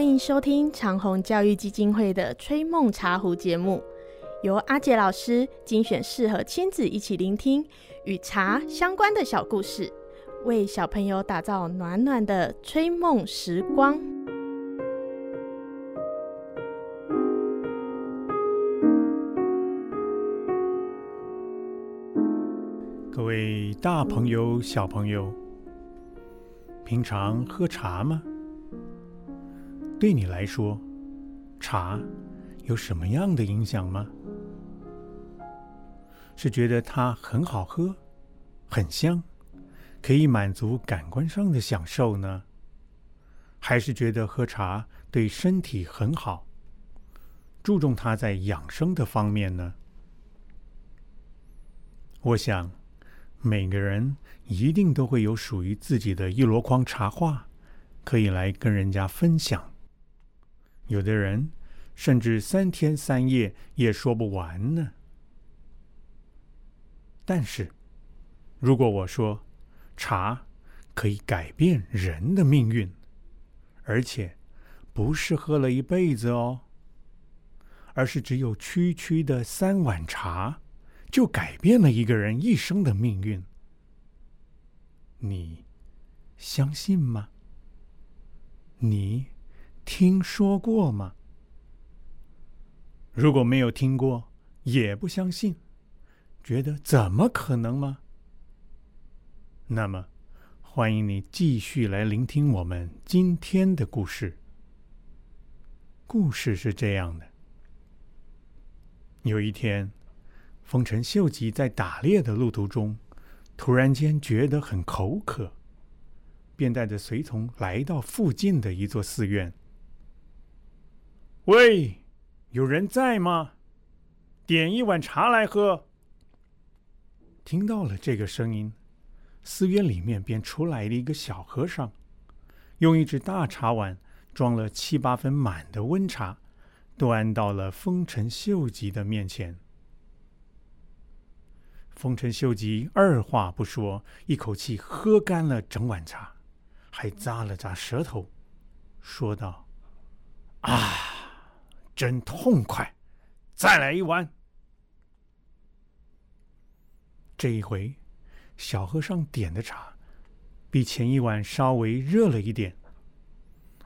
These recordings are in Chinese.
欢迎收听长虹教育基金会的《吹梦茶壶》节目，由阿杰老师精选适合亲子一起聆听与茶相关的小故事，为小朋友打造暖暖的吹梦时光。各位大朋友、小朋友，平常喝茶吗？对你来说，茶有什么样的影响吗？是觉得它很好喝、很香，可以满足感官上的享受呢？还是觉得喝茶对身体很好，注重它在养生的方面呢？我想，每个人一定都会有属于自己的一箩筐茶话，可以来跟人家分享。有的人甚至三天三夜也说不完呢。但是，如果我说茶可以改变人的命运，而且不是喝了一辈子哦，而是只有区区的三碗茶，就改变了一个人一生的命运，你相信吗？你？听说过吗？如果没有听过，也不相信，觉得怎么可能吗？那么，欢迎你继续来聆听我们今天的故事。故事是这样的：有一天，丰臣秀吉在打猎的路途中，突然间觉得很口渴，便带着随从来到附近的一座寺院。喂，有人在吗？点一碗茶来喝。听到了这个声音，寺院里面便出来了一个小和尚，用一只大茶碗装了七八分满的温茶，端到了丰臣秀吉的面前。丰臣秀吉二话不说，一口气喝干了整碗茶，还咂了咂舌头，说道：“啊！”真痛快，再来一碗。这一回，小和尚点的茶比前一碗稍微热了一点，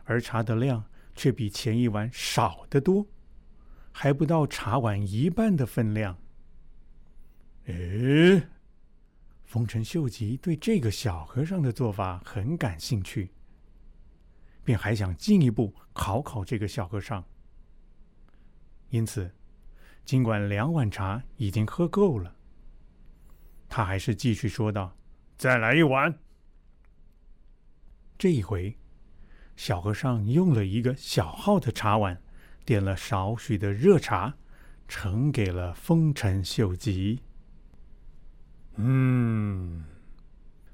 而茶的量却比前一碗少得多，还不到茶碗一半的分量。诶，丰臣秀吉对这个小和尚的做法很感兴趣，便还想进一步考考这个小和尚。因此，尽管两碗茶已经喝够了，他还是继续说道：“再来一碗。”这一回，小和尚用了一个小号的茶碗，点了少许的热茶，呈给了丰臣秀吉。嗯，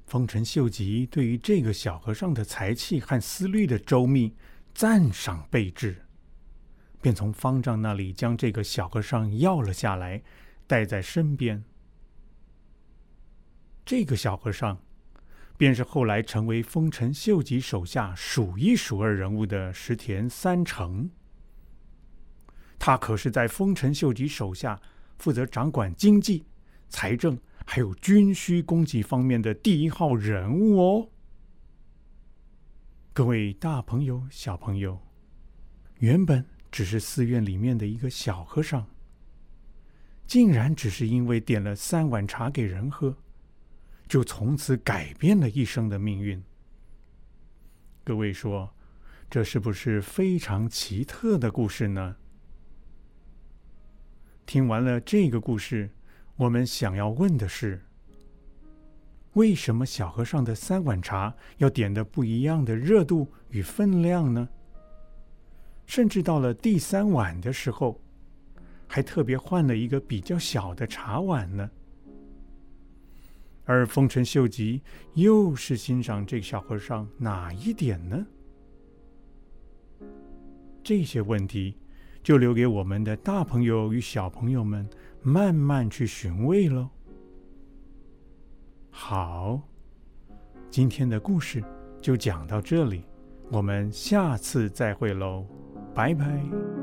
丰臣秀吉对于这个小和尚的才气和思虑的周密，赞赏备至。便从方丈那里将这个小和尚要了下来，带在身边。这个小和尚，便是后来成为丰臣秀吉手下数一数二人物的石田三成。他可是在丰臣秀吉手下负责掌管经济、财政还有军需供给方面的第一号人物哦。各位大朋友、小朋友，原本。只是寺院里面的一个小和尚，竟然只是因为点了三碗茶给人喝，就从此改变了一生的命运。各位说，这是不是非常奇特的故事呢？听完了这个故事，我们想要问的是：为什么小和尚的三碗茶要点的不一样的热度与分量呢？甚至到了第三碗的时候，还特别换了一个比较小的茶碗呢。而丰臣秀吉又是欣赏这个小和尚哪一点呢？这些问题就留给我们的大朋友与小朋友们慢慢去寻味喽。好，今天的故事就讲到这里。我们下次再会喽，Bye bye.